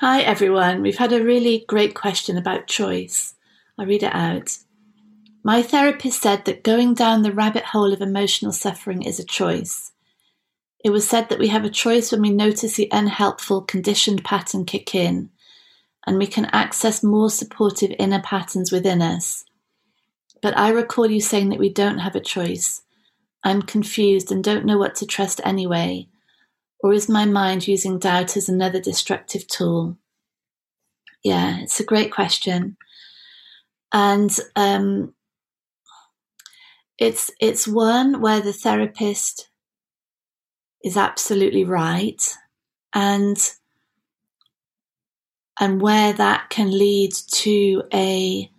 Hi, everyone. We've had a really great question about choice. I'll read it out. My therapist said that going down the rabbit hole of emotional suffering is a choice. It was said that we have a choice when we notice the unhelpful conditioned pattern kick in, and we can access more supportive inner patterns within us. But I recall you saying that we don't have a choice. I'm confused and don't know what to trust anyway. Or is my mind using doubt as another destructive tool? Yeah, it's a great question. And um, it's it's one where the therapist is absolutely right and and where that can lead to a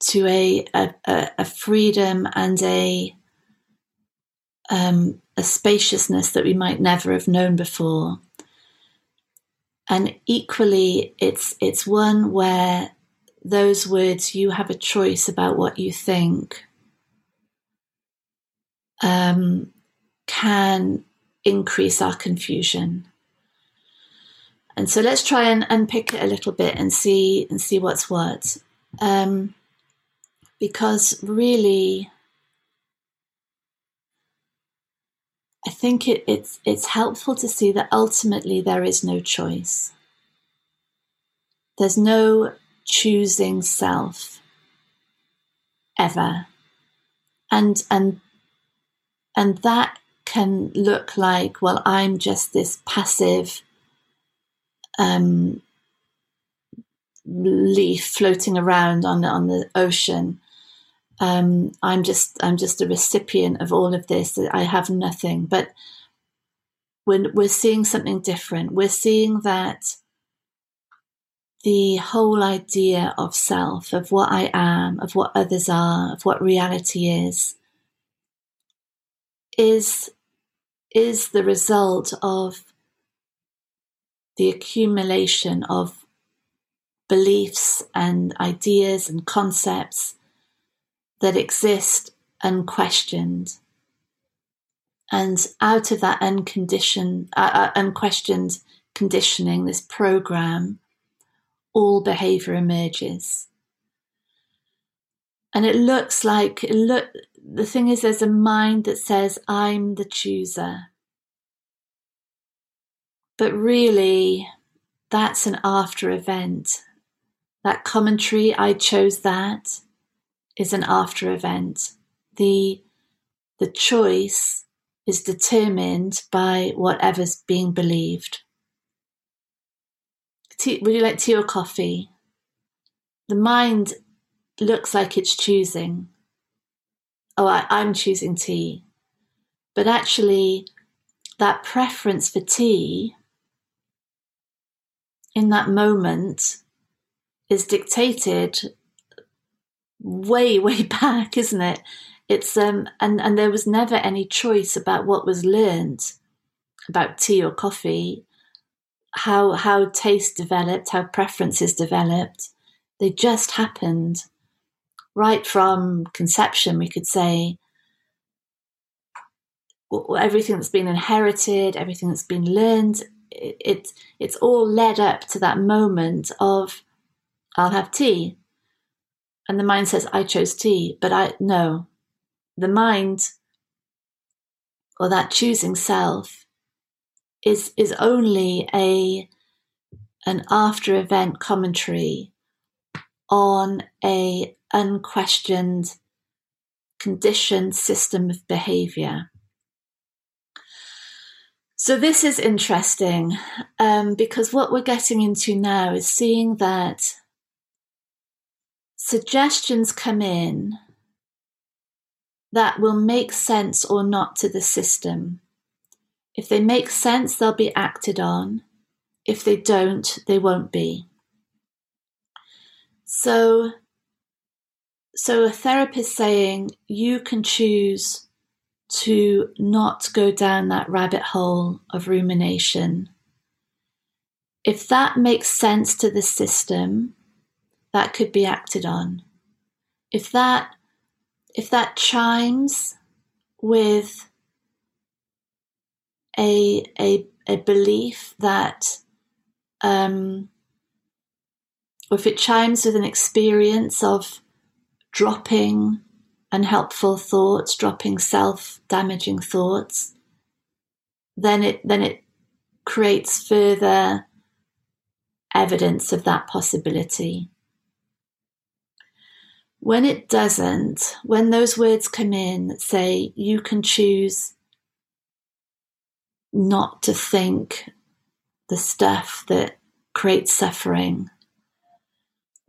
to a a, a freedom and a um, a spaciousness that we might never have known before. And equally, it's it's one where those words you have a choice about what you think um, can increase our confusion. And so let's try and unpick it a little bit and see and see what's what. Um, because really I think it, it's it's helpful to see that ultimately there is no choice. There's no choosing self ever. And and and that can look like, well, I'm just this passive um, leaf floating around on on the ocean um, I'm just I'm just a recipient of all of this. I have nothing. But when we're seeing something different, we're seeing that the whole idea of self, of what I am, of what others are, of what reality is, is is the result of the accumulation of beliefs and ideas and concepts that exist unquestioned. And out of that unconditioned, uh, uh, unquestioned conditioning, this program, all behavior emerges. And it looks like, it look, the thing is, there's a mind that says, I'm the chooser. But really, that's an after event. That commentary, I chose that is an after event. The, the choice is determined by whatever's being believed. Tea, would you like tea or coffee? The mind looks like it's choosing. Oh, I, I'm choosing tea. But actually, that preference for tea in that moment is dictated way, way back, isn't it? It's um and, and there was never any choice about what was learned about tea or coffee, how how taste developed, how preferences developed. They just happened. Right from conception, we could say everything that's been inherited, everything that's been learned, it, it, it's all led up to that moment of I'll have tea and the mind says, I chose tea, but I, no. The mind or that choosing self is, is only a, an after event commentary on a unquestioned conditioned system of behavior. So this is interesting um, because what we're getting into now is seeing that suggestions come in that will make sense or not to the system. If they make sense, they'll be acted on. If they don't, they won't be. So, so a therapist saying you can choose to not go down that rabbit hole of rumination. If that makes sense to the system, that could be acted on. If that if that chimes with a a a belief that, um, or if it chimes with an experience of dropping unhelpful thoughts, dropping self-damaging thoughts, then it then it creates further evidence of that possibility. When it doesn't, when those words come in say you can choose not to think the stuff that creates suffering,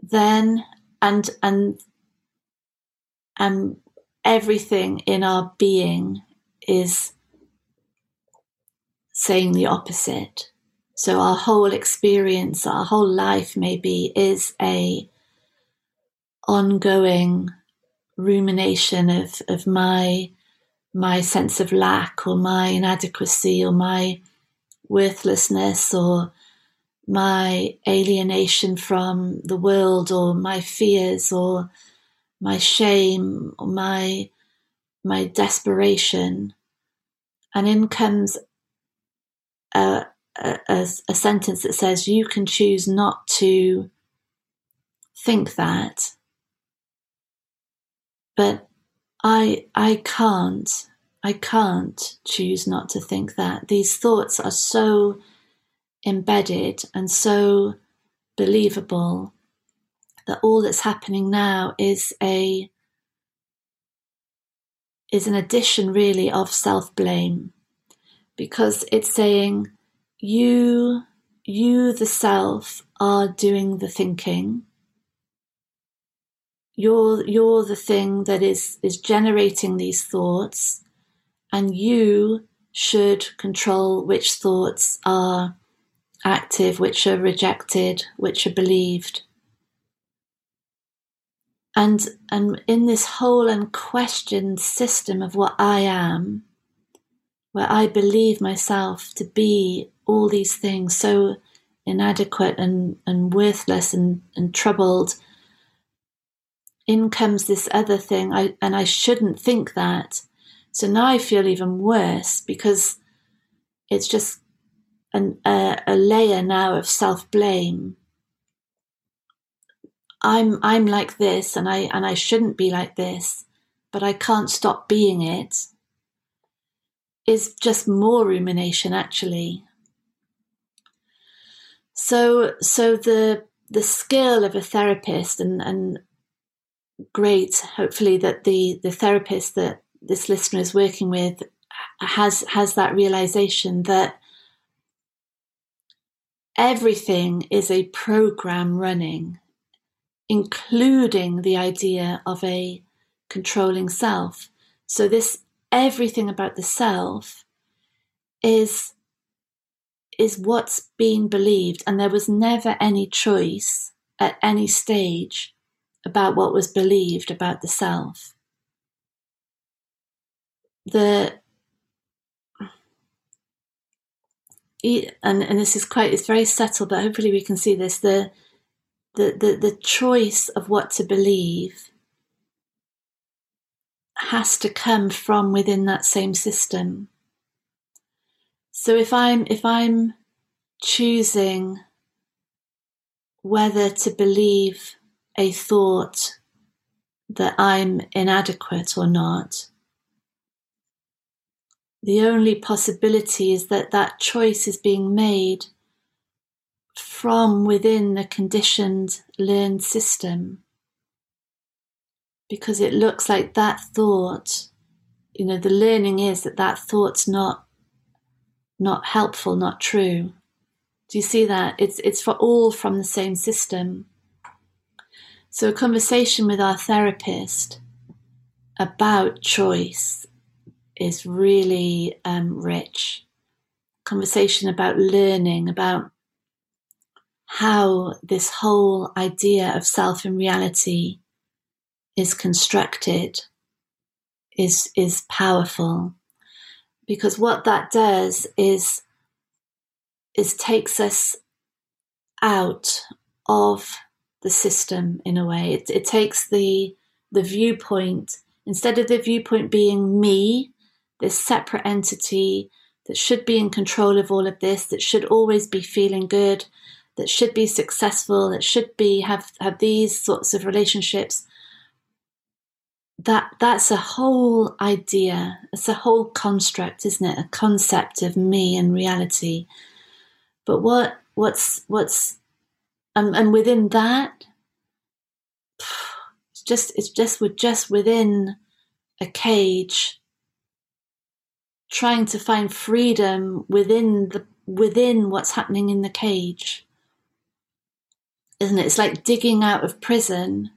then and and and everything in our being is saying the opposite. So our whole experience, our whole life maybe is a ongoing rumination of, of my my sense of lack or my inadequacy or my worthlessness or my alienation from the world or my fears or my shame or my my desperation. And in comes a, a, a, sentence that says you can choose not to think that but i i can't i can't choose not to think that. These thoughts are so embedded and so believable that all that's happening now is a is an addition really of self-blame. Because it's saying you you the self are doing the thinking you're you're the thing that is is generating these thoughts and you should control which thoughts are active which are rejected which are believed. And and in this whole unquestioned system of what I am, where I believe myself to be all these things so inadequate and, and worthless and, and troubled, in comes this other thing, I, and I shouldn't think that. So now I feel even worse because it's just an, a, a layer now of self blame I'm I'm like this and I and I shouldn't be like this, but I can't stop being it is just more rumination actually. So so the the skill of a therapist and, and great hopefully that the, the therapist that this listener is working with has has that realization that everything is a program running including the idea of a controlling self. So this everything about the self is is what's been believed and there was never any choice at any stage about what was believed about the self. The and, and this is quite it's very subtle, but hopefully we can see this. The the, the, the choice of what to believe has to come from within that same system. So if I'm if I'm choosing whether to believe a thought that I'm inadequate or not, the only possibility is that that choice is being made from within the conditioned learned system because it looks like that thought you know the learning is that that thought's not not helpful not true. Do you see that? It's it's for all from the same system so a conversation with our therapist about choice is really um, rich. Conversation about learning about how this whole idea of self and reality is constructed is is powerful. Because what that does is is takes us out of the system in a way it, it takes the the viewpoint instead of the viewpoint being me this separate entity that should be in control of all of this, that should always be feeling good, that should be successful, that should be have have these sorts of relationships. That that's a whole idea. It's a whole construct, isn't it? A concept of me and reality. But what what's what's and, and within that, it's just it's just we're just within a cage trying to find freedom within the within what's happening in the cage isn't it? It's like digging out of prison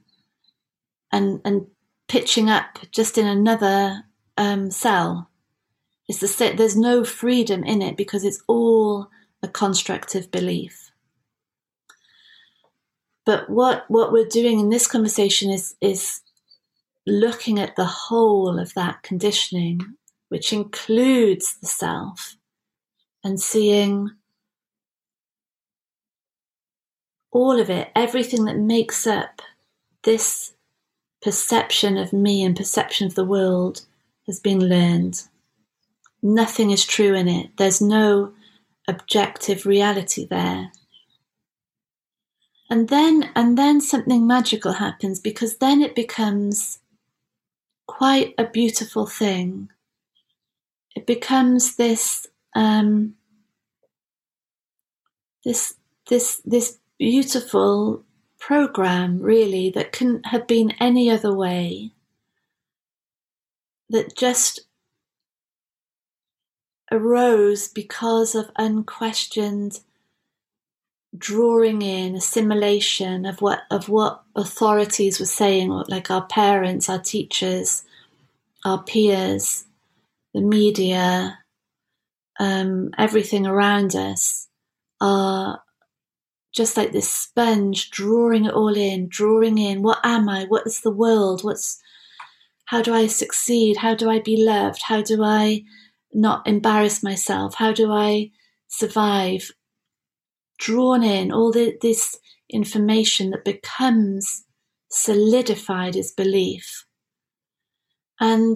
and and pitching up just in another um, cell. It's the there's no freedom in it because it's all a constructive belief but what what we're doing in this conversation is is looking at the whole of that conditioning which includes the self, and seeing all of it, everything that makes up this perception of me and perception of the world has been learned. Nothing is true in it. There's no objective reality there. And then and then something magical happens because then it becomes quite a beautiful thing. It becomes this um, this this this beautiful program really that couldn't have been any other way. That just arose because of unquestioned drawing in assimilation of what of what authorities were saying like our parents our teachers our peers the media, um, everything around us are just like this sponge drawing it all in, drawing in what am I? What is the world? What's how do I succeed? How do I be loved? How do I not embarrass myself? How do I survive? Drawn in all the, this information that becomes solidified as belief. And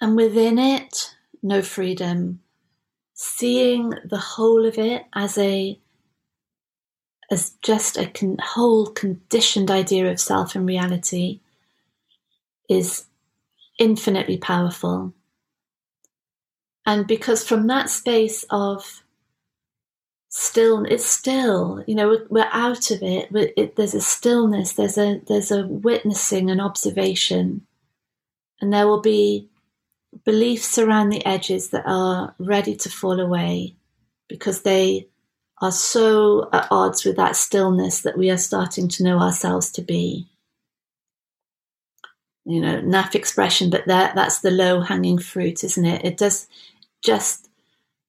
and within it, no freedom. Seeing the whole of it as a as just a con- whole conditioned idea of self and reality is infinitely powerful. And because from that space of still, it's still, you know, we're, we're out of it, it. There's a stillness, there's a there's a witnessing and observation, and there will be beliefs around the edges that are ready to fall away because they are so at odds with that stillness that we are starting to know ourselves to be. You know, naff expression, but that that's the low hanging fruit, isn't it? It does just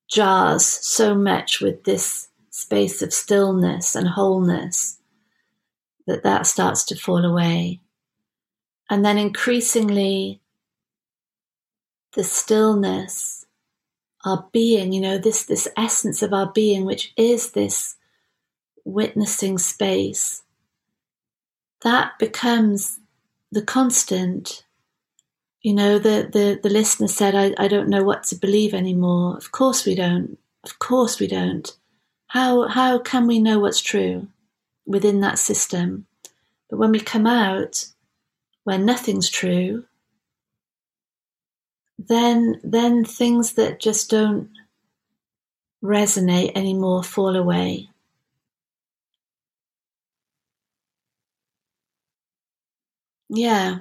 jars so much with this space of stillness and wholeness that that starts to fall away. And then increasingly the stillness, our being, you know, this, this essence of our being, which is this witnessing space, that becomes the constant. You know, the, the, the listener said, I, I don't know what to believe anymore. Of course we don't. Of course we don't. How, how can we know what's true within that system? But when we come out where nothing's true, then then things that just don't resonate anymore fall away. Yeah.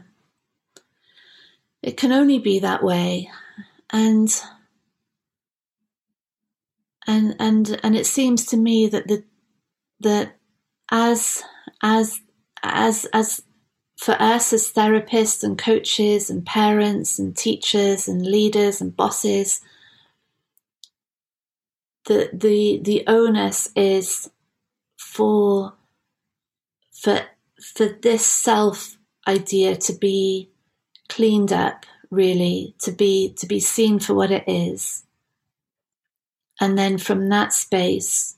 It can only be that way. And and and and it seems to me that the that as as as as for us as therapists and coaches and parents and teachers and leaders and bosses, the the the onus is for for for this self idea to be cleaned up really to be to be seen for what it is and then from that space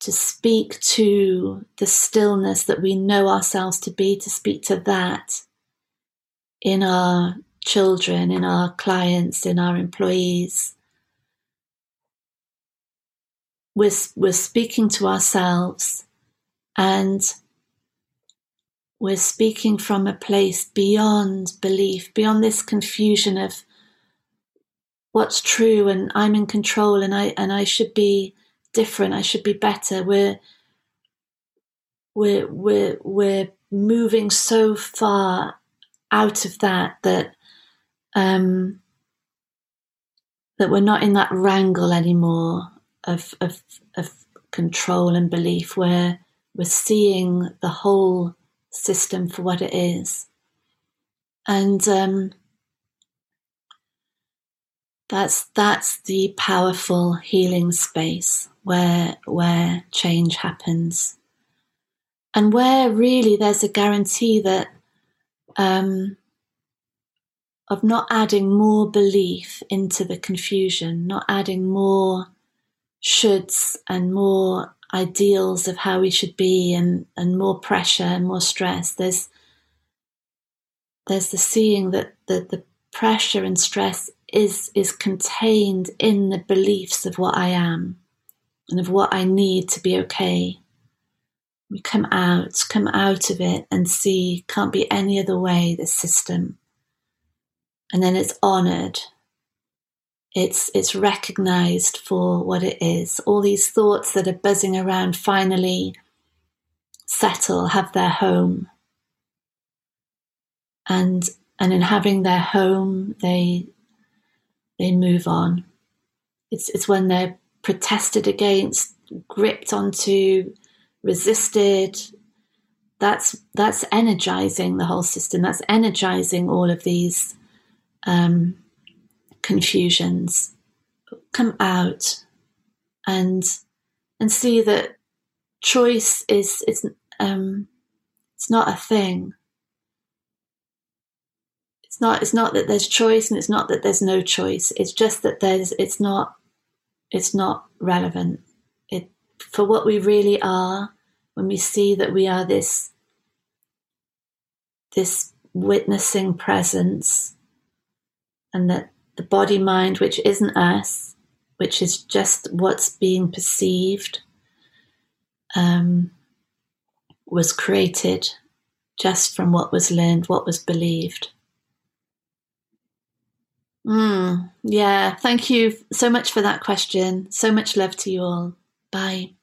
to speak to the stillness that we know ourselves to be, to speak to that in our children, in our clients, in our employees. We're, we're speaking to ourselves and we're speaking from a place beyond belief, beyond this confusion of what's true and I'm in control and I and I should be different, I should be better. We're we're we're we're moving so far out of that that um that we're not in that wrangle anymore of of of control and belief where we're seeing the whole system for what it is. And um, that's that's the powerful healing space where where change happens, and where really there's a guarantee that um, of not adding more belief into the confusion, not adding more shoulds and more ideals of how we should be and, and more pressure and more stress. There's there's the seeing that the, the pressure and stress is is contained in the beliefs of what I am and of what I need to be okay. We come out, come out of it and see can't be any other way, this system. And then it's honored it's it's recognized for what it is. All these thoughts that are buzzing around finally settle, have their home. And and in having their home, they they move on. It's it's when they're protested against, gripped onto, resisted. That's that's energizing the whole system. That's energizing all of these um, confusions come out and and see that choice is it's um it's not a thing. It's not it's not that there's choice and it's not that there's no choice. It's just that there's it's not it's not relevant. It for what we really are when we see that we are this this witnessing presence and that the body mind, which isn't us, which is just what's being perceived, um, was created just from what was learned, what was believed. Mm, yeah, thank you so much for that question. So much love to you all. Bye.